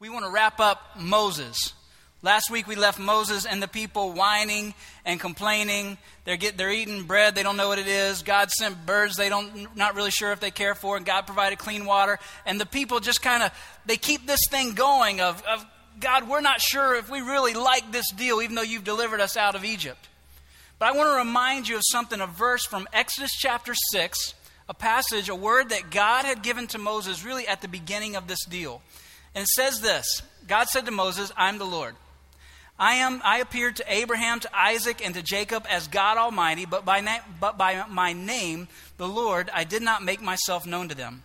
We want to wrap up Moses. Last week we left Moses and the people whining and complaining. They're, get, they're eating bread, they don't know what it is. God sent birds they don't not really sure if they care for, and God provided clean water. And the people just kind of they keep this thing going of, of God, we're not sure if we really like this deal, even though you've delivered us out of Egypt. But I want to remind you of something, a verse from Exodus chapter 6, a passage, a word that God had given to Moses really at the beginning of this deal. And it says this God said to Moses, I'm the Lord. I, am, I appeared to Abraham, to Isaac, and to Jacob as God Almighty, but by, na- but by my name, the Lord, I did not make myself known to them.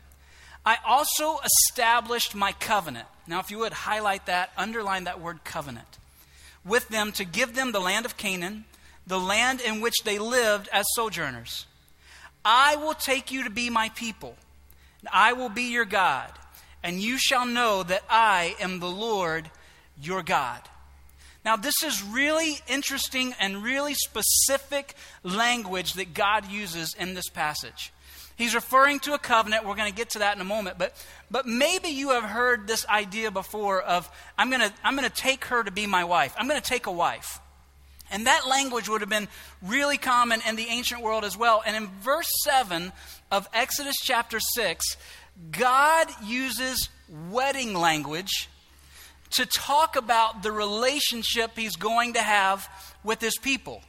I also established my covenant. Now, if you would highlight that, underline that word covenant. With them to give them the land of Canaan, the land in which they lived as sojourners. I will take you to be my people, and I will be your God and you shall know that I am the Lord your God. Now, this is really interesting and really specific language that God uses in this passage. He's referring to a covenant. We're going to get to that in a moment. But, but maybe you have heard this idea before of, I'm going, to, I'm going to take her to be my wife. I'm going to take a wife. And that language would have been really common in the ancient world as well. And in verse 7 of Exodus chapter 6, God uses wedding language to talk about the relationship he's going to have with his people.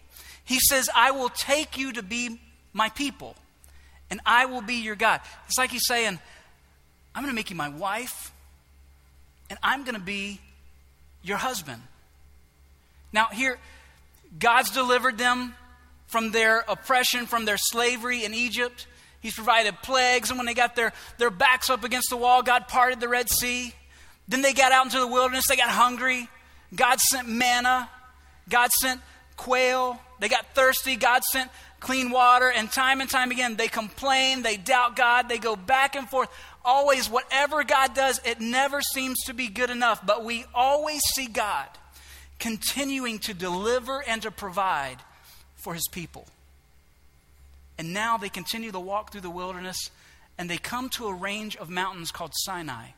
He says, I will take you to be my people, and I will be your God. It's like he's saying, I'm going to make you my wife, and I'm going to be your husband. Now, here, God's delivered them from their oppression, from their slavery in Egypt. He's provided plagues, and when they got their, their backs up against the wall, God parted the Red Sea. Then they got out into the wilderness, they got hungry. God sent manna, God sent quail, they got thirsty, God sent clean water, and time and time again they complain, they doubt God, they go back and forth. Always, whatever God does, it never seems to be good enough, but we always see God continuing to deliver and to provide for his people. And now they continue the walk through the wilderness and they come to a range of mountains called Sinai.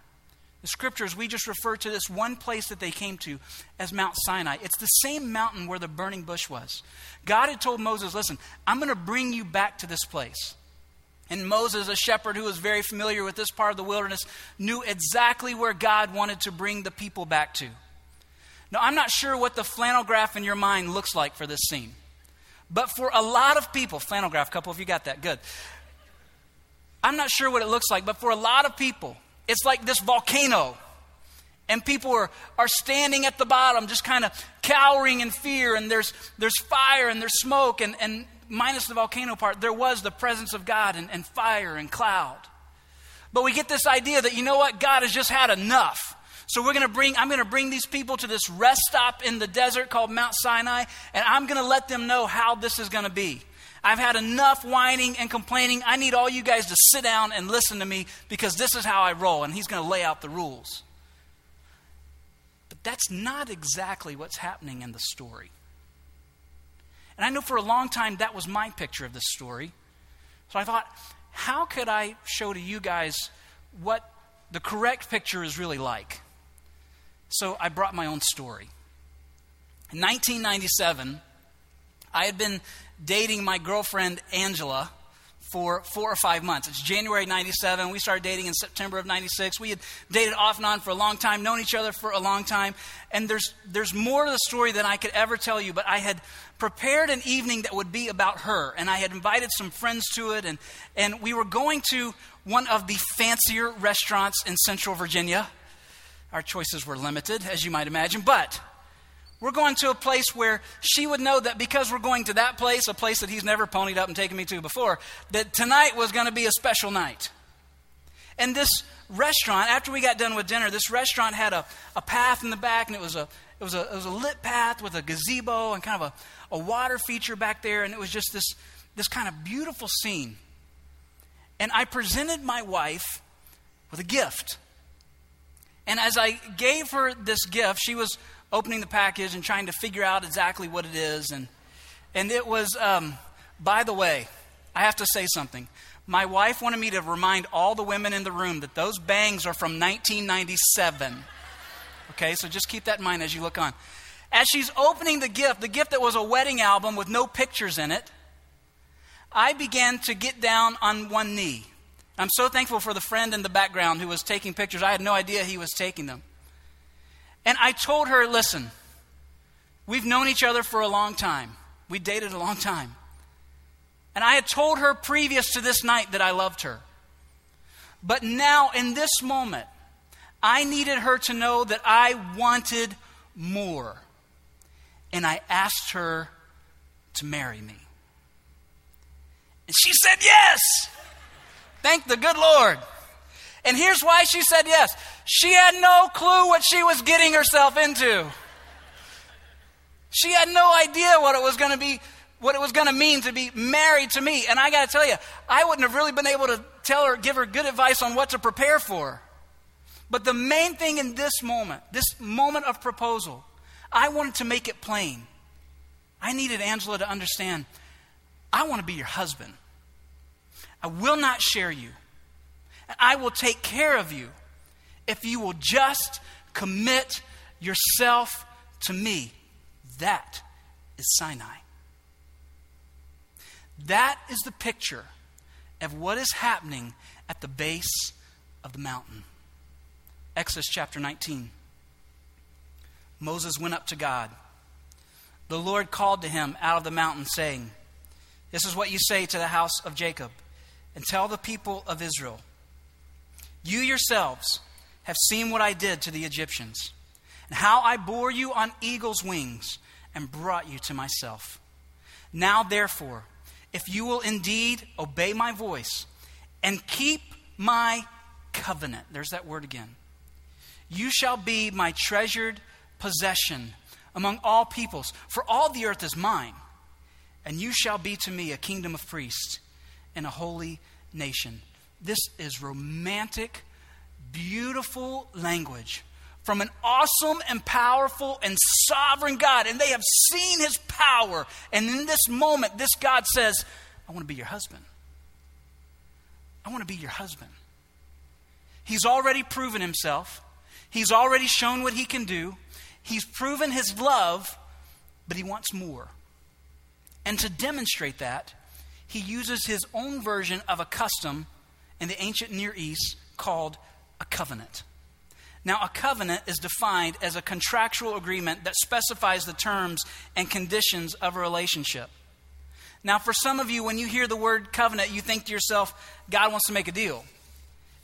The scriptures, we just refer to this one place that they came to as Mount Sinai. It's the same mountain where the burning bush was. God had told Moses, Listen, I'm going to bring you back to this place. And Moses, a shepherd who was very familiar with this part of the wilderness, knew exactly where God wanted to bring the people back to. Now, I'm not sure what the flannel graph in your mind looks like for this scene. But for a lot of people, flannel graph, couple of you got that, good. I'm not sure what it looks like, but for a lot of people, it's like this volcano. And people are, are standing at the bottom, just kind of cowering in fear, and there's, there's fire and there's smoke, and, and minus the volcano part, there was the presence of God and, and fire and cloud. But we get this idea that, you know what, God has just had enough. So we're going to bring, I'm going to bring these people to this rest stop in the desert called Mount Sinai, and I'm going to let them know how this is going to be. I've had enough whining and complaining. I need all you guys to sit down and listen to me because this is how I roll, and he's going to lay out the rules. But that's not exactly what's happening in the story. And I know for a long time that was my picture of this story. So I thought, how could I show to you guys what the correct picture is really like? So I brought my own story. In 1997, I had been dating my girlfriend Angela for four or five months. It's January 97. We started dating in September of 96. We had dated off and on for a long time, known each other for a long time. And there's, there's more to the story than I could ever tell you, but I had prepared an evening that would be about her. And I had invited some friends to it. And, and we were going to one of the fancier restaurants in Central Virginia. Our choices were limited, as you might imagine, but we're going to a place where she would know that because we're going to that place, a place that he's never ponied up and taken me to before, that tonight was going to be a special night. And this restaurant, after we got done with dinner, this restaurant had a, a path in the back, and it was a it was, a, it was a lit path with a gazebo and kind of a, a water feature back there, and it was just this, this kind of beautiful scene. And I presented my wife with a gift. And as I gave her this gift, she was opening the package and trying to figure out exactly what it is. And, and it was, um, by the way, I have to say something. My wife wanted me to remind all the women in the room that those bangs are from 1997. Okay, so just keep that in mind as you look on. As she's opening the gift, the gift that was a wedding album with no pictures in it, I began to get down on one knee. I'm so thankful for the friend in the background who was taking pictures. I had no idea he was taking them. And I told her, listen, we've known each other for a long time. We dated a long time. And I had told her previous to this night that I loved her. But now, in this moment, I needed her to know that I wanted more. And I asked her to marry me. And she said yes. Thank the good Lord. And here's why she said yes. She had no clue what she was getting herself into. She had no idea what it was going to be, what it was going to mean to be married to me. And I got to tell you, I wouldn't have really been able to tell her, give her good advice on what to prepare for. But the main thing in this moment, this moment of proposal, I wanted to make it plain. I needed Angela to understand I want to be your husband. I will not share you. And I will take care of you if you will just commit yourself to me. That is Sinai. That is the picture of what is happening at the base of the mountain. Exodus chapter 19. Moses went up to God. The Lord called to him out of the mountain, saying, This is what you say to the house of Jacob, and tell the people of Israel You yourselves have seen what I did to the Egyptians, and how I bore you on eagle's wings and brought you to myself. Now, therefore, if you will indeed obey my voice and keep my covenant, there's that word again, you shall be my treasured possession among all peoples, for all the earth is mine, and you shall be to me a kingdom of priests and a holy nation. This is romantic, beautiful language from an awesome and powerful and sovereign God. And they have seen his power. And in this moment, this God says, I want to be your husband. I want to be your husband. He's already proven himself, he's already shown what he can do. He's proven his love, but he wants more. And to demonstrate that, he uses his own version of a custom in the ancient Near East called a covenant. Now, a covenant is defined as a contractual agreement that specifies the terms and conditions of a relationship. Now, for some of you, when you hear the word covenant, you think to yourself, God wants to make a deal.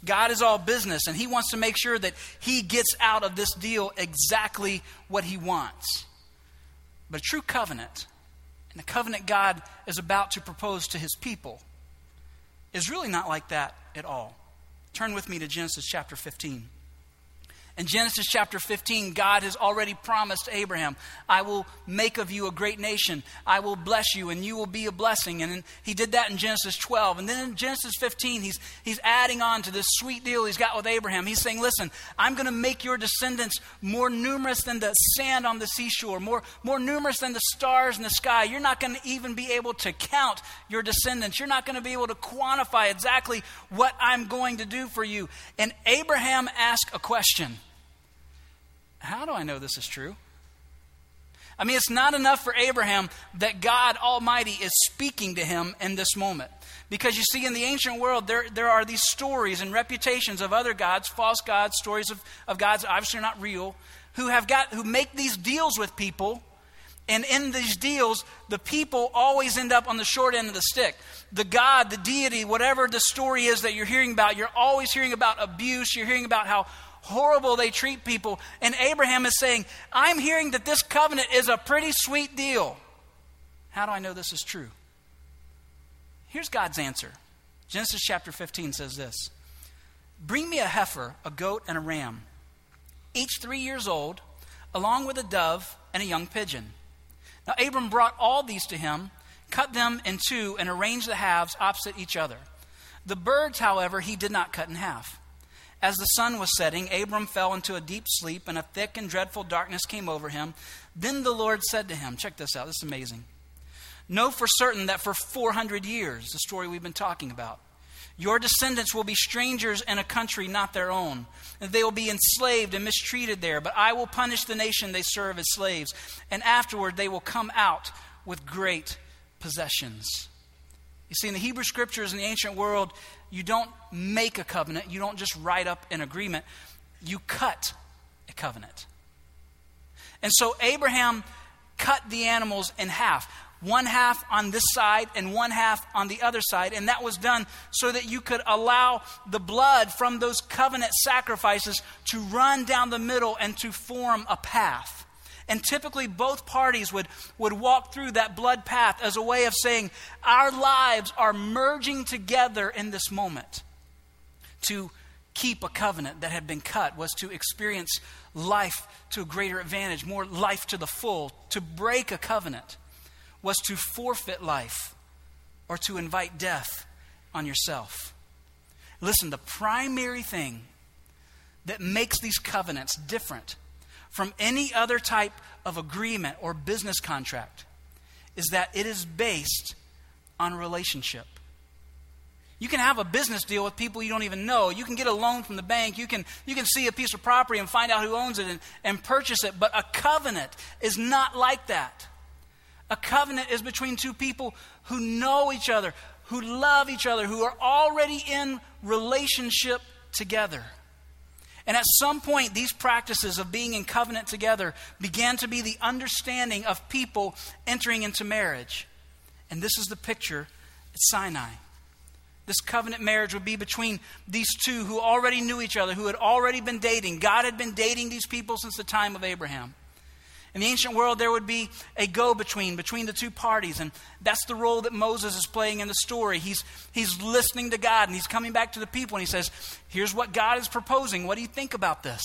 God is all business, and He wants to make sure that He gets out of this deal exactly what He wants. But a true covenant, and the covenant God is about to propose to His people, is really not like that at all. Turn with me to Genesis chapter 15. In Genesis chapter 15, God has already promised Abraham, I will make of you a great nation. I will bless you, and you will be a blessing. And he did that in Genesis 12. And then in Genesis 15, he's, he's adding on to this sweet deal he's got with Abraham. He's saying, Listen, I'm going to make your descendants more numerous than the sand on the seashore, more, more numerous than the stars in the sky. You're not going to even be able to count your descendants. You're not going to be able to quantify exactly what I'm going to do for you. And Abraham asked a question. How do I know this is true? I mean, it's not enough for Abraham that God Almighty is speaking to him in this moment. Because you see, in the ancient world, there, there are these stories and reputations of other gods, false gods, stories of, of gods obviously are not real, who have got who make these deals with people. And in these deals, the people always end up on the short end of the stick. The God, the deity, whatever the story is that you're hearing about, you're always hearing about abuse. You're hearing about how horrible they treat people. And Abraham is saying, I'm hearing that this covenant is a pretty sweet deal. How do I know this is true? Here's God's answer Genesis chapter 15 says this Bring me a heifer, a goat, and a ram, each three years old, along with a dove and a young pigeon. Now Abram brought all these to him, cut them in two, and arranged the halves opposite each other. The birds, however, he did not cut in half. As the sun was setting, Abram fell into a deep sleep, and a thick and dreadful darkness came over him. Then the Lord said to him, Check this out, this is amazing. Know for certain that for 400 years, the story we've been talking about, Your descendants will be strangers in a country not their own. And they will be enslaved and mistreated there. But I will punish the nation they serve as slaves. And afterward, they will come out with great possessions. You see, in the Hebrew scriptures in the ancient world, you don't make a covenant, you don't just write up an agreement, you cut a covenant. And so Abraham cut the animals in half one half on this side and one half on the other side. And that was done so that you could allow the blood from those covenant sacrifices to run down the middle and to form a path. And typically, both parties would, would walk through that blood path as a way of saying, Our lives are merging together in this moment. To keep a covenant that had been cut was to experience life to a greater advantage, more life to the full. To break a covenant was to forfeit life or to invite death on yourself. Listen, the primary thing that makes these covenants different from any other type of agreement or business contract is that it is based on relationship. You can have a business deal with people you don't even know. You can get a loan from the bank. You can, you can see a piece of property and find out who owns it and, and purchase it. But a covenant is not like that. A covenant is between two people who know each other, who love each other, who are already in relationship together. And at some point, these practices of being in covenant together began to be the understanding of people entering into marriage. And this is the picture at Sinai. This covenant marriage would be between these two who already knew each other, who had already been dating. God had been dating these people since the time of Abraham. In the ancient world, there would be a go between, between the two parties. And that's the role that Moses is playing in the story. He's, he's listening to God and he's coming back to the people and he says, Here's what God is proposing. What do you think about this?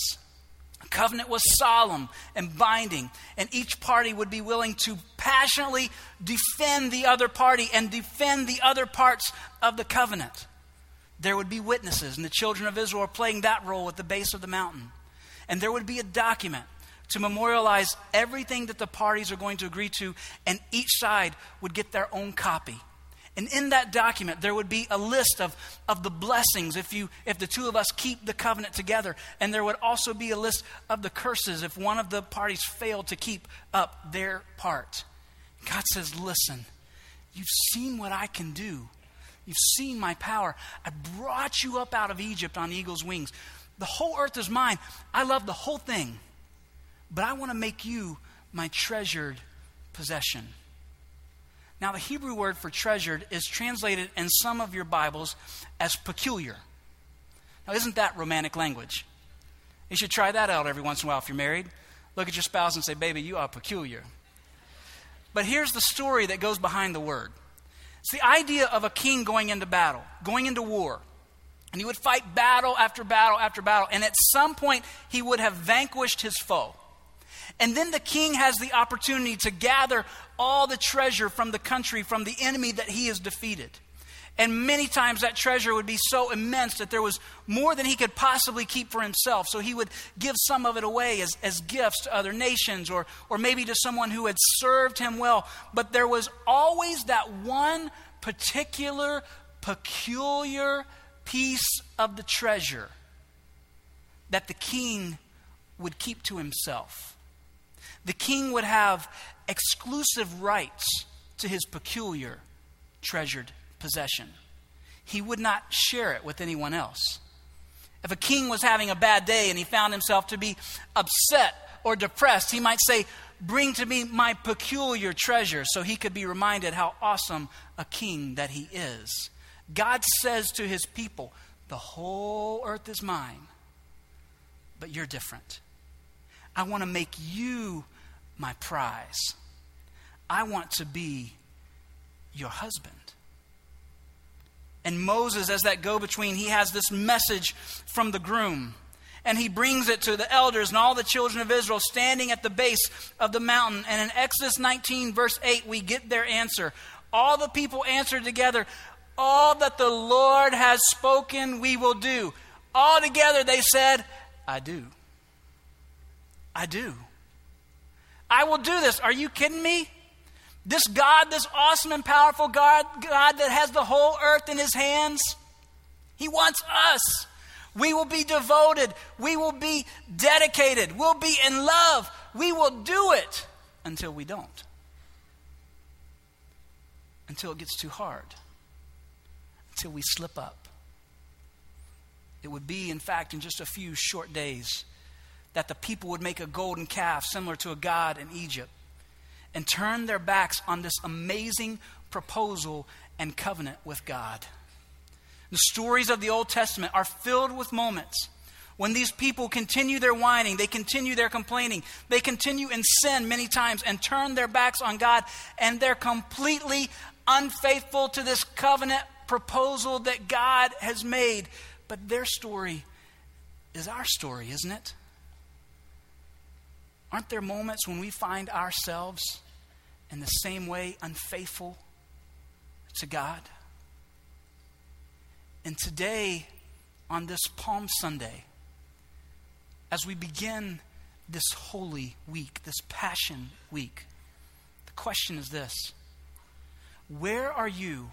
A covenant was solemn and binding, and each party would be willing to passionately defend the other party and defend the other parts of the covenant. There would be witnesses, and the children of Israel are playing that role at the base of the mountain. And there would be a document to memorialize everything that the parties are going to agree to, and each side would get their own copy. And in that document, there would be a list of, of the blessings if, you, if the two of us keep the covenant together. And there would also be a list of the curses if one of the parties failed to keep up their part. God says, Listen, you've seen what I can do. You've seen my power. I brought you up out of Egypt on eagle's wings. The whole earth is mine. I love the whole thing but I want to make you my treasured possession. Now, the Hebrew word for treasured is translated in some of your Bibles as peculiar. Now, isn't that romantic language? You should try that out every once in a while if you're married. Look at your spouse and say, Baby, you are peculiar. But here's the story that goes behind the word it's the idea of a king going into battle, going into war. And he would fight battle after battle after battle. And at some point, he would have vanquished his foe. And then the king has the opportunity to gather all the treasure from the country, from the enemy that he has defeated. And many times that treasure would be so immense that there was more than he could possibly keep for himself. So he would give some of it away as, as gifts to other nations or, or maybe to someone who had served him well. But there was always that one particular, peculiar piece of the treasure that the king would keep to himself the king would have exclusive rights to his peculiar treasured possession. He would not share it with anyone else. If a king was having a bad day and he found himself to be upset or depressed, he might say, Bring to me my peculiar treasure, so he could be reminded how awesome a king that he is. God says to his people, The whole earth is mine, but you're different. I want to make you my prize. I want to be your husband. And Moses, as that go between, he has this message from the groom. And he brings it to the elders and all the children of Israel standing at the base of the mountain. And in Exodus 19, verse 8, we get their answer. All the people answered together, All that the Lord has spoken, we will do. All together they said, I do. I do. I will do this. Are you kidding me? This God, this awesome and powerful God, God that has the whole earth in his hands, He wants us. We will be devoted. We will be dedicated. We'll be in love. We will do it until we don't. Until it gets too hard. Until we slip up. It would be, in fact, in just a few short days that the people would make a golden calf similar to a god in Egypt and turn their backs on this amazing proposal and covenant with God. The stories of the Old Testament are filled with moments when these people continue their whining, they continue their complaining, they continue in sin many times and turn their backs on God, and they're completely unfaithful to this covenant proposal that God has made. But their story is our story, isn't it? Aren't there moments when we find ourselves in the same way unfaithful to God? And today, on this Palm Sunday, as we begin this holy week, this Passion Week, the question is this Where are you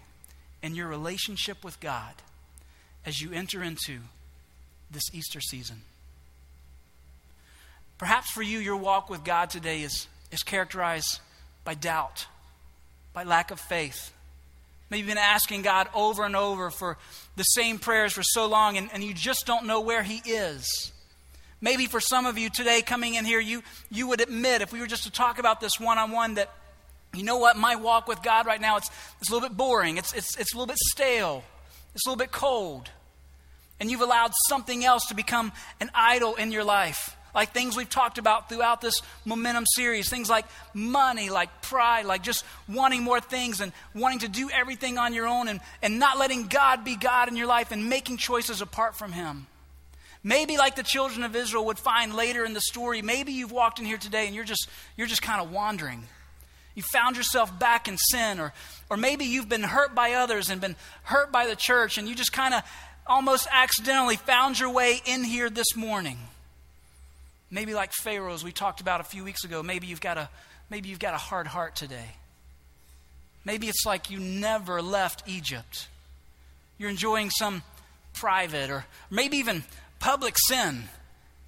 in your relationship with God as you enter into this Easter season? Perhaps for you, your walk with God today is, is characterized by doubt, by lack of faith. Maybe you've been asking God over and over for the same prayers for so long, and, and you just don't know where He is. Maybe for some of you today coming in here, you, you would admit, if we were just to talk about this one on one, that you know what, my walk with God right now, it's, it's a little bit boring, it's, it's, it's a little bit stale, it's a little bit cold. And you've allowed something else to become an idol in your life like things we've talked about throughout this momentum series things like money, like pride, like just wanting more things and wanting to do everything on your own and, and not letting God be God in your life and making choices apart from Him. Maybe like the children of Israel would find later in the story, maybe you've walked in here today and you're just, you're just kind of wandering. You found yourself back in sin, or, or maybe you've been hurt by others and been hurt by the church, and you just kind of almost accidentally found your way in here this morning. Maybe like Pharaoh's we talked about a few weeks ago, maybe you've got a maybe you've got a hard heart today. Maybe it's like you never left Egypt. You're enjoying some private or maybe even public sin.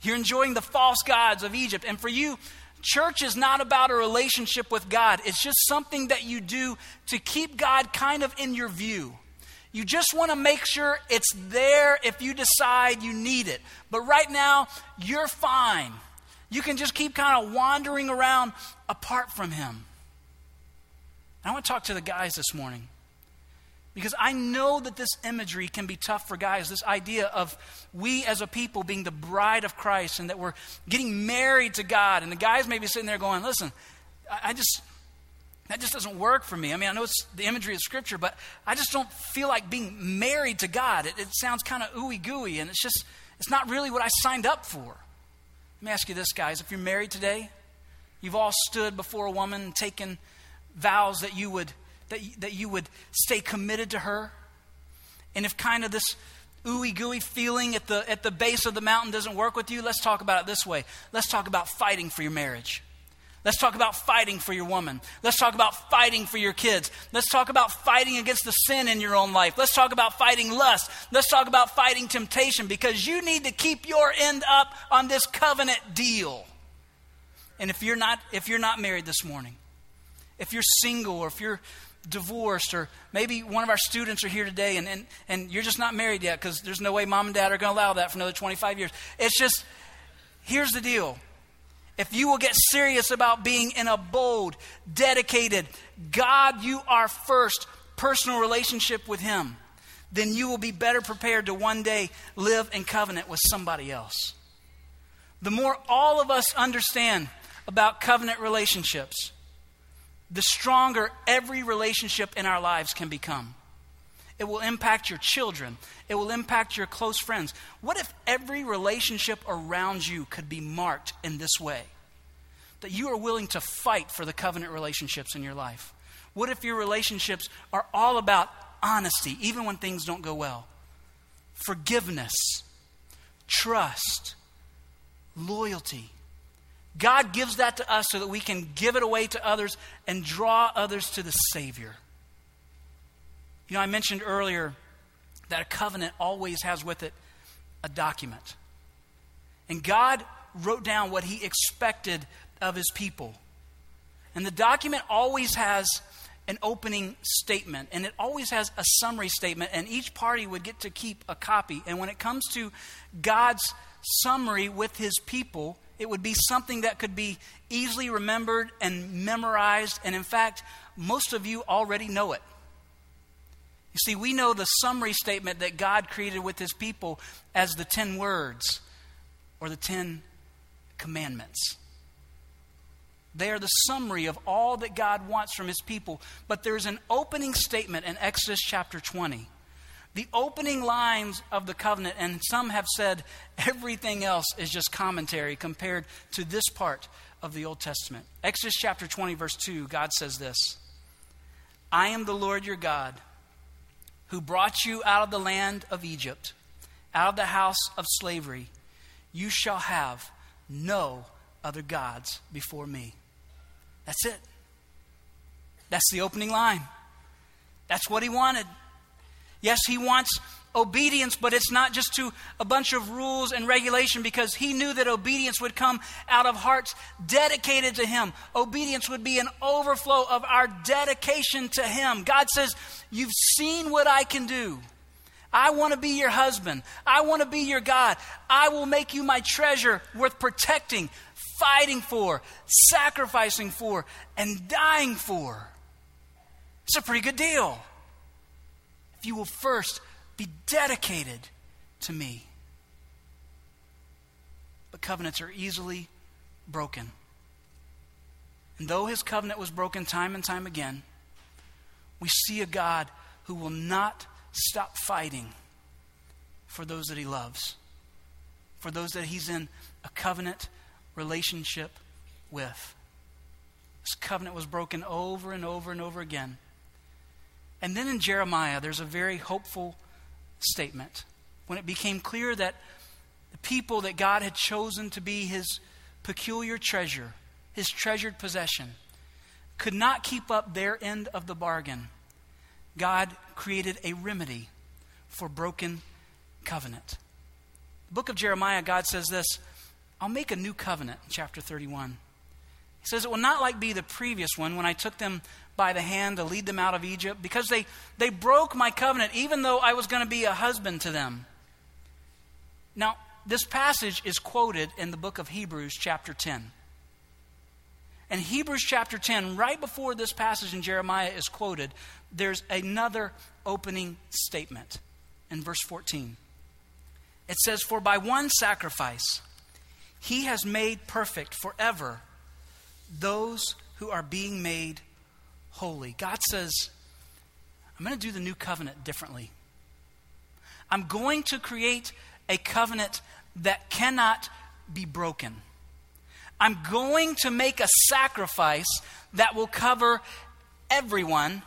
You're enjoying the false gods of Egypt. And for you, church is not about a relationship with God. It's just something that you do to keep God kind of in your view. You just want to make sure it's there if you decide you need it. But right now, you're fine. You can just keep kind of wandering around apart from Him. I want to talk to the guys this morning because I know that this imagery can be tough for guys. This idea of we as a people being the bride of Christ and that we're getting married to God. And the guys may be sitting there going, listen, I just, that just doesn't work for me. I mean, I know it's the imagery of Scripture, but I just don't feel like being married to God. It, it sounds kind of ooey gooey, and it's just, it's not really what I signed up for. Let me ask you this, guys. If you're married today, you've all stood before a woman and taken vows that you would, that, that you would stay committed to her. And if kind of this ooey gooey feeling at the, at the base of the mountain doesn't work with you, let's talk about it this way. Let's talk about fighting for your marriage. Let's talk about fighting for your woman. Let's talk about fighting for your kids. Let's talk about fighting against the sin in your own life. Let's talk about fighting lust. Let's talk about fighting temptation because you need to keep your end up on this covenant deal. And if you're not if you're not married this morning, if you're single or if you're divorced or maybe one of our students are here today and, and, and you're just not married yet because there's no way mom and dad are going to allow that for another 25 years. It's just, here's the deal if you will get serious about being in a bold, dedicated, God, you are first personal relationship with Him, then you will be better prepared to one day live in covenant with somebody else. The more all of us understand about covenant relationships, the stronger every relationship in our lives can become. It will impact your children. It will impact your close friends. What if every relationship around you could be marked in this way? That you are willing to fight for the covenant relationships in your life. What if your relationships are all about honesty, even when things don't go well? Forgiveness, trust, loyalty. God gives that to us so that we can give it away to others and draw others to the Savior. You know, I mentioned earlier that a covenant always has with it a document. And God wrote down what he expected of his people. And the document always has an opening statement, and it always has a summary statement, and each party would get to keep a copy. And when it comes to God's summary with his people, it would be something that could be easily remembered and memorized. And in fact, most of you already know it. You see, we know the summary statement that God created with his people as the 10 words or the 10 commandments. They are the summary of all that God wants from his people. But there's an opening statement in Exodus chapter 20. The opening lines of the covenant, and some have said everything else is just commentary compared to this part of the Old Testament. Exodus chapter 20, verse 2, God says this I am the Lord your God who brought you out of the land of Egypt, out of the house of slavery. You shall have no other gods before me. That's it. That's the opening line. That's what he wanted. Yes, he wants obedience, but it's not just to a bunch of rules and regulation because he knew that obedience would come out of hearts dedicated to him. Obedience would be an overflow of our dedication to him. God says, You've seen what I can do. I want to be your husband. I want to be your God. I will make you my treasure worth protecting, fighting for, sacrificing for, and dying for. It's a pretty good deal. If you will first be dedicated to me. But covenants are easily broken. And though his covenant was broken time and time again, we see a God who will not stop fighting for those that he loves, for those that he's in a covenant relationship with. This covenant was broken over and over and over again. And then in Jeremiah, there's a very hopeful statement when it became clear that the people that God had chosen to be his peculiar treasure, his treasured possession, could not keep up their end of the bargain. God created a remedy for broken covenant. The book of Jeremiah, God says this I'll make a new covenant, chapter 31. Says, It will not like be the previous one when I took them by the hand to lead them out of Egypt, because they, they broke my covenant, even though I was going to be a husband to them. Now, this passage is quoted in the book of Hebrews, chapter 10. In Hebrews chapter 10, right before this passage in Jeremiah is quoted, there's another opening statement in verse 14. It says, For by one sacrifice he has made perfect forever those who are being made holy. God says, I'm going to do the new covenant differently. I'm going to create a covenant that cannot be broken. I'm going to make a sacrifice that will cover everyone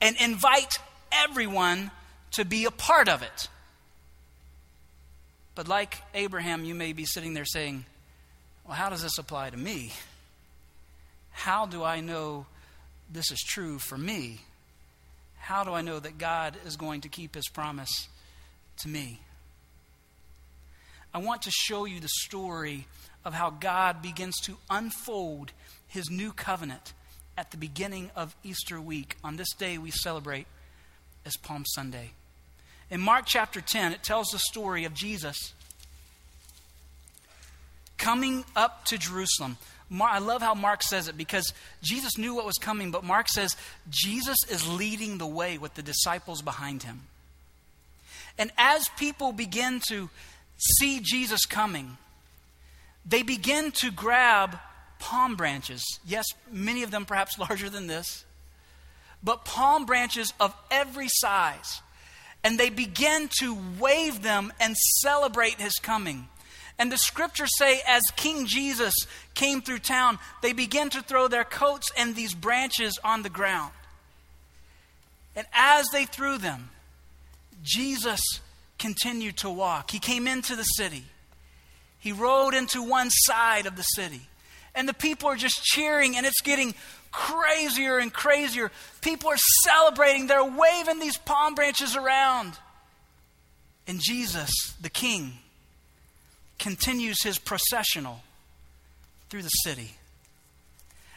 and invite everyone to be a part of it. But like Abraham, you may be sitting there saying, Well, how does this apply to me? How do I know this is true for me? How do I know that God is going to keep his promise to me? I want to show you the story of how God begins to unfold his new covenant at the beginning of Easter week. On this day, we celebrate as Palm Sunday. In Mark chapter 10, it tells the story of Jesus coming up to Jerusalem. I love how Mark says it because Jesus knew what was coming, but Mark says Jesus is leading the way with the disciples behind him. And as people begin to see Jesus coming, they begin to grab palm branches. Yes, many of them perhaps larger than this, but palm branches of every size. And they begin to wave them and celebrate his coming. And the scriptures say, as King Jesus came through town, they began to throw their coats and these branches on the ground. And as they threw them, Jesus continued to walk. He came into the city. He rode into one side of the city. And the people are just cheering, and it's getting crazier and crazier. People are celebrating, they're waving these palm branches around. And Jesus, the King, continues his processional through the city.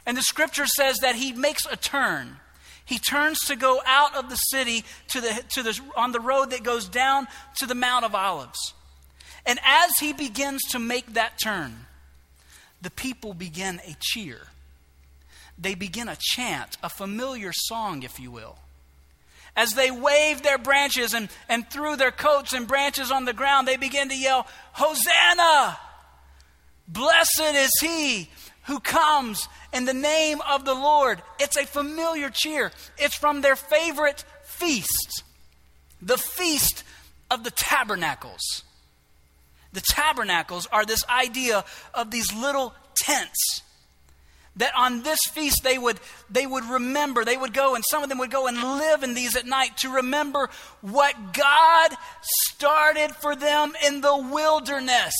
And the scripture says that he makes a turn. He turns to go out of the city to the, to the, on the road that goes down to the Mount of Olives. And as he begins to make that turn, the people begin a cheer. They begin a chant, a familiar song, if you will. As they wave their branches and, and threw their coats and branches on the ground, they begin to yell, Hosanna! Blessed is he who comes in the name of the Lord. It's a familiar cheer. It's from their favorite feast, the Feast of the Tabernacles. The tabernacles are this idea of these little tents that on this feast they would they would remember they would go and some of them would go and live in these at night to remember what god started for them in the wilderness.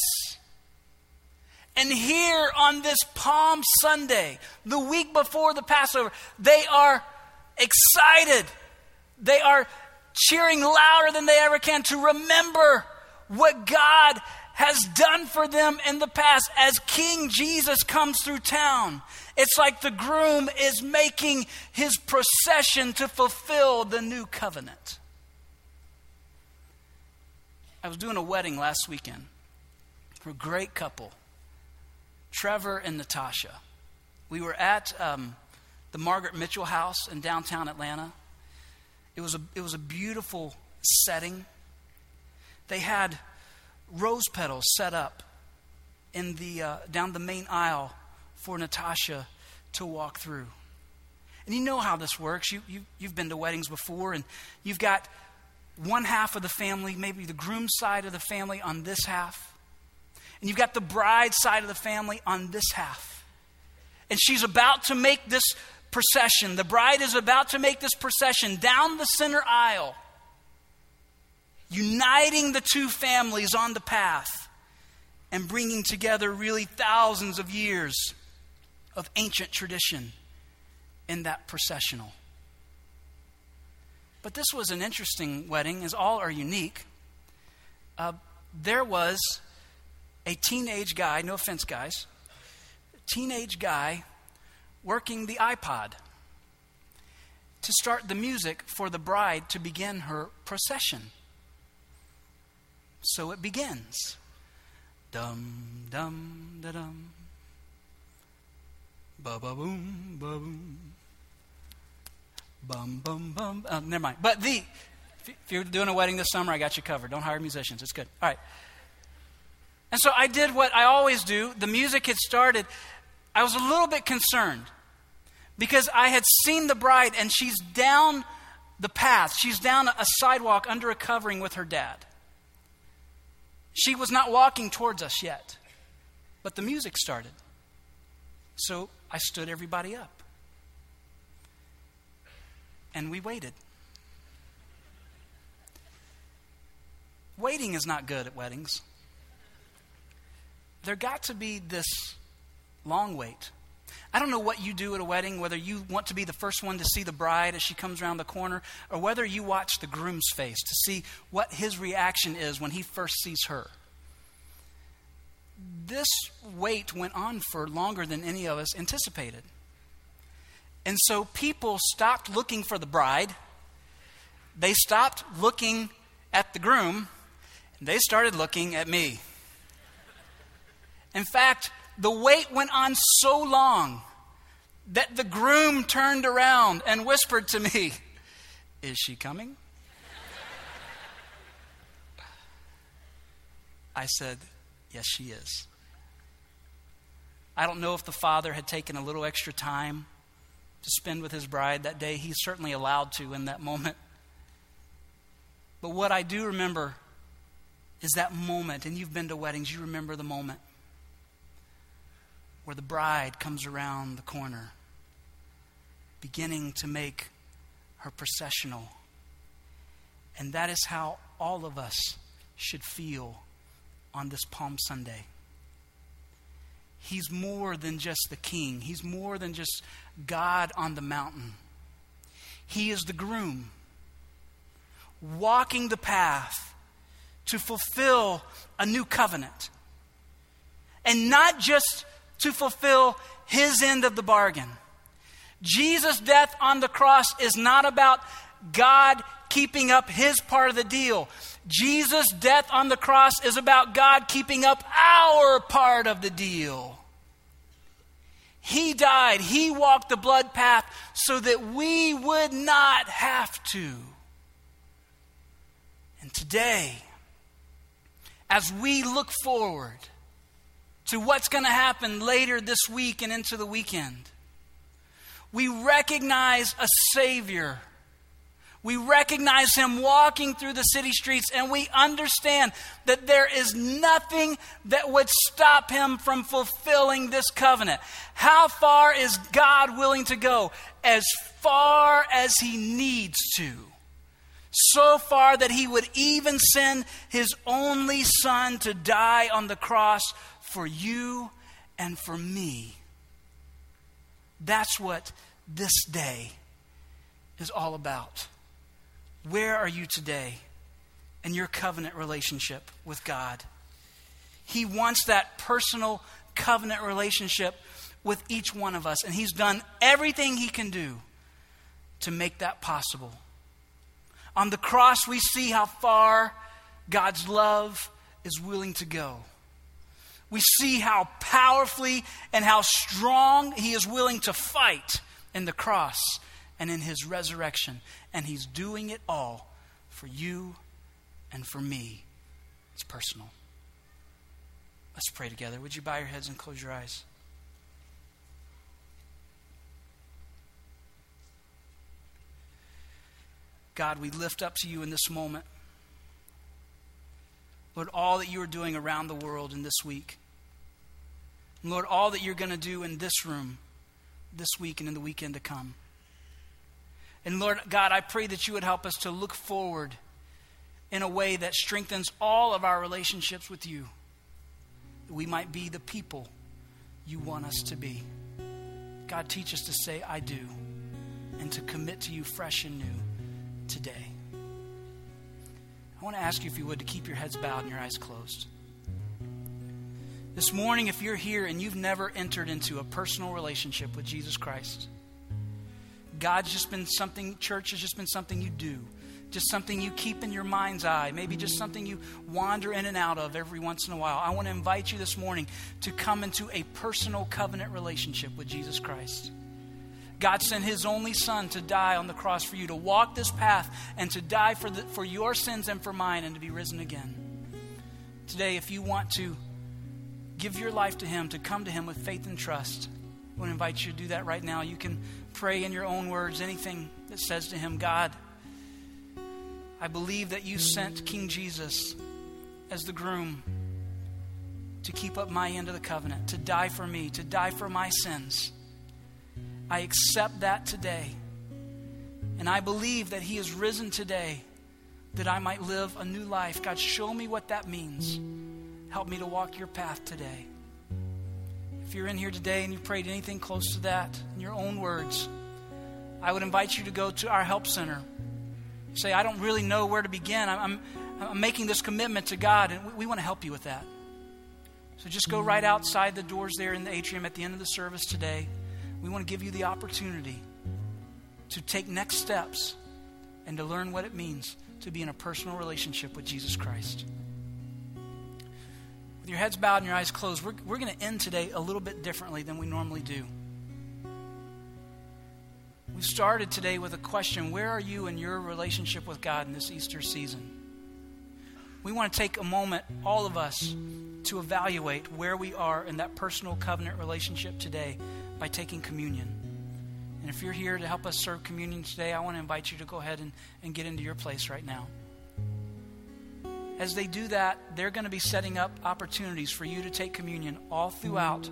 And here on this palm sunday the week before the passover they are excited. They are cheering louder than they ever can to remember what god has done for them in the past as King Jesus comes through town. It's like the groom is making his procession to fulfill the new covenant. I was doing a wedding last weekend for a great couple, Trevor and Natasha. We were at um, the Margaret Mitchell House in downtown Atlanta. It was a, it was a beautiful setting. They had rose petals set up in the, uh, down the main aisle for Natasha to walk through. And you know how this works. You, you, you've been to weddings before, and you've got one half of the family, maybe the groom side of the family on this half, and you've got the bride side of the family on this half. And she's about to make this procession. The bride is about to make this procession down the center aisle uniting the two families on the path and bringing together really thousands of years of ancient tradition in that processional. But this was an interesting wedding, as all are unique. Uh, there was a teenage guy, no offense, guys, teenage guy working the iPod to start the music for the bride to begin her procession. So it begins. Dum, dum, da dum. Ba ba boom, ba boom. Bum, bum, bum. Uh, never mind. But the, if you're doing a wedding this summer, I got you covered. Don't hire musicians. It's good. All right. And so I did what I always do. The music had started. I was a little bit concerned because I had seen the bride and she's down the path. She's down a sidewalk under a covering with her dad. She was not walking towards us yet, but the music started. So I stood everybody up. And we waited. Waiting is not good at weddings. There got to be this long wait. I don't know what you do at a wedding, whether you want to be the first one to see the bride as she comes around the corner, or whether you watch the groom's face to see what his reaction is when he first sees her. This wait went on for longer than any of us anticipated. And so people stopped looking for the bride, they stopped looking at the groom, and they started looking at me. In fact, the wait went on so long that the groom turned around and whispered to me, Is she coming? I said, Yes, she is. I don't know if the father had taken a little extra time to spend with his bride that day. He's certainly allowed to in that moment. But what I do remember is that moment, and you've been to weddings, you remember the moment where the bride comes around the corner, beginning to make her processional. And that is how all of us should feel on this Palm Sunday. He's more than just the king, he's more than just God on the mountain. He is the groom, walking the path to fulfill a new covenant. And not just to fulfill his end of the bargain. Jesus' death on the cross is not about God keeping up his part of the deal. Jesus' death on the cross is about God keeping up our part of the deal. He died, He walked the blood path so that we would not have to. And today, as we look forward to what's going to happen later this week and into the weekend, we recognize a Savior we recognize him walking through the city streets, and we understand that there is nothing that would stop him from fulfilling this covenant. How far is God willing to go? As far as he needs to. So far that he would even send his only son to die on the cross for you and for me. That's what this day is all about. Where are you today in your covenant relationship with God? He wants that personal covenant relationship with each one of us, and He's done everything He can do to make that possible. On the cross, we see how far God's love is willing to go. We see how powerfully and how strong He is willing to fight in the cross and in his resurrection. And he's doing it all for you and for me. It's personal. Let's pray together. Would you bow your heads and close your eyes? God, we lift up to you in this moment. Lord, all that you are doing around the world in this week. Lord, all that you're going to do in this room this week and in the weekend to come. And Lord God, I pray that you would help us to look forward in a way that strengthens all of our relationships with you. That we might be the people you want us to be. God, teach us to say, I do, and to commit to you fresh and new today. I want to ask you, if you would, to keep your heads bowed and your eyes closed. This morning, if you're here and you've never entered into a personal relationship with Jesus Christ, God's just been something, church has just been something you do, just something you keep in your mind's eye, maybe just something you wander in and out of every once in a while. I want to invite you this morning to come into a personal covenant relationship with Jesus Christ. God sent his only son to die on the cross for you, to walk this path and to die for, the, for your sins and for mine and to be risen again. Today, if you want to give your life to him, to come to him with faith and trust, I want to invite you to do that right now. You can pray in your own words anything that says to him, God, I believe that you sent King Jesus as the groom to keep up my end of the covenant, to die for me, to die for my sins. I accept that today. And I believe that he is risen today that I might live a new life. God, show me what that means. Help me to walk your path today. If you're in here today and you prayed anything close to that in your own words, I would invite you to go to our help center. Say, I don't really know where to begin. I'm, I'm making this commitment to God, and we, we want to help you with that. So just go right outside the doors there in the atrium at the end of the service today. We want to give you the opportunity to take next steps and to learn what it means to be in a personal relationship with Jesus Christ with your heads bowed and your eyes closed, we're, we're going to end today a little bit differently than we normally do. We started today with a question Where are you in your relationship with God in this Easter season? We want to take a moment, all of us, to evaluate where we are in that personal covenant relationship today by taking communion. And if you're here to help us serve communion today, I want to invite you to go ahead and, and get into your place right now as they do that, they're going to be setting up opportunities for you to take communion all throughout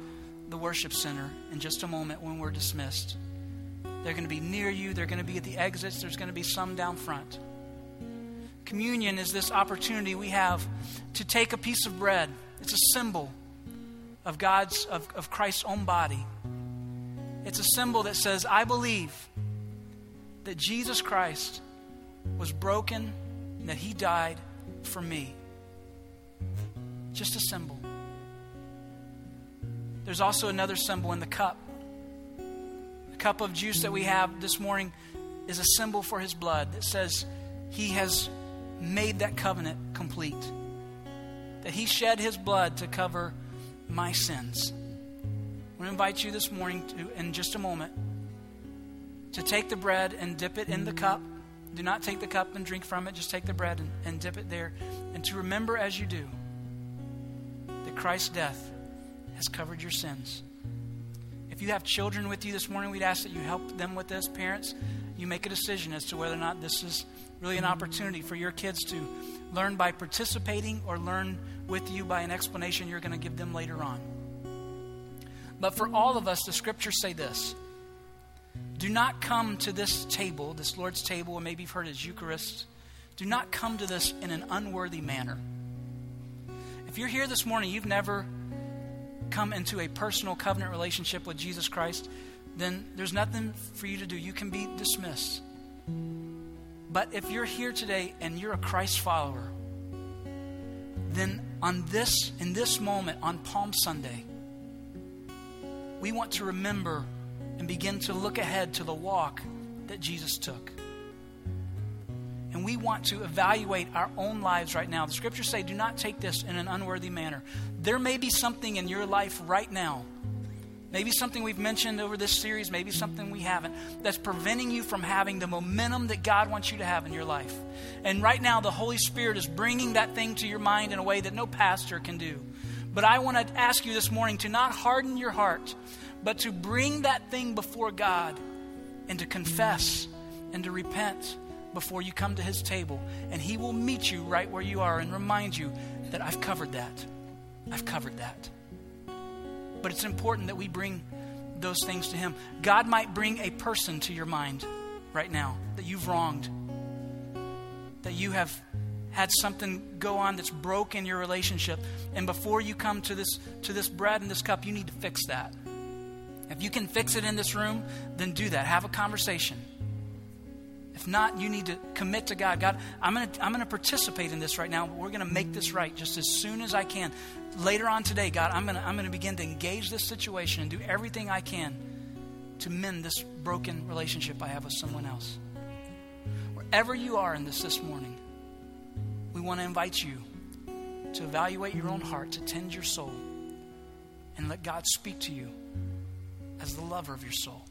the worship center in just a moment when we're dismissed. They're going to be near you, they're going to be at the exits, there's going to be some down front. Communion is this opportunity we have to take a piece of bread. It's a symbol of God's of, of Christ's own body. It's a symbol that says, I believe that Jesus Christ was broken and that he died for me. Just a symbol. There's also another symbol in the cup. The cup of juice that we have this morning is a symbol for his blood that says he has made that covenant complete. That he shed his blood to cover my sins. Want to invite you this morning to, in just a moment, to take the bread and dip it in the cup. Do not take the cup and drink from it. Just take the bread and, and dip it there. And to remember as you do that Christ's death has covered your sins. If you have children with you this morning, we'd ask that you help them with this. Parents, you make a decision as to whether or not this is really an opportunity for your kids to learn by participating or learn with you by an explanation you're going to give them later on. But for all of us, the scriptures say this Do not come to this table, this Lord's table, or maybe you've heard as Eucharist. Do not come to this in an unworthy manner. If you're here this morning, you've never come into a personal covenant relationship with Jesus Christ, then there's nothing for you to do. You can be dismissed. But if you're here today and you're a Christ follower, then on this in this moment on Palm Sunday, we want to remember and begin to look ahead to the walk that Jesus took. And we want to evaluate our own lives right now. The scriptures say, do not take this in an unworthy manner. There may be something in your life right now, maybe something we've mentioned over this series, maybe something we haven't, that's preventing you from having the momentum that God wants you to have in your life. And right now, the Holy Spirit is bringing that thing to your mind in a way that no pastor can do. But I want to ask you this morning to not harden your heart, but to bring that thing before God and to confess and to repent before you come to His table. And He will meet you right where you are and remind you that I've covered that. I've covered that. But it's important that we bring those things to Him. God might bring a person to your mind right now that you've wronged, that you have had something go on that's broken your relationship and before you come to this to this bread and this cup you need to fix that. If you can fix it in this room then do that. Have a conversation. If not you need to commit to god. God i'm going to i'm going to participate in this right now we're going to make this right just as soon as i can. Later on today god i'm going to i'm going to begin to engage this situation and do everything i can to mend this broken relationship i have with someone else. Wherever you are in this this morning we want to invite you to evaluate your own heart, to tend your soul, and let God speak to you as the lover of your soul.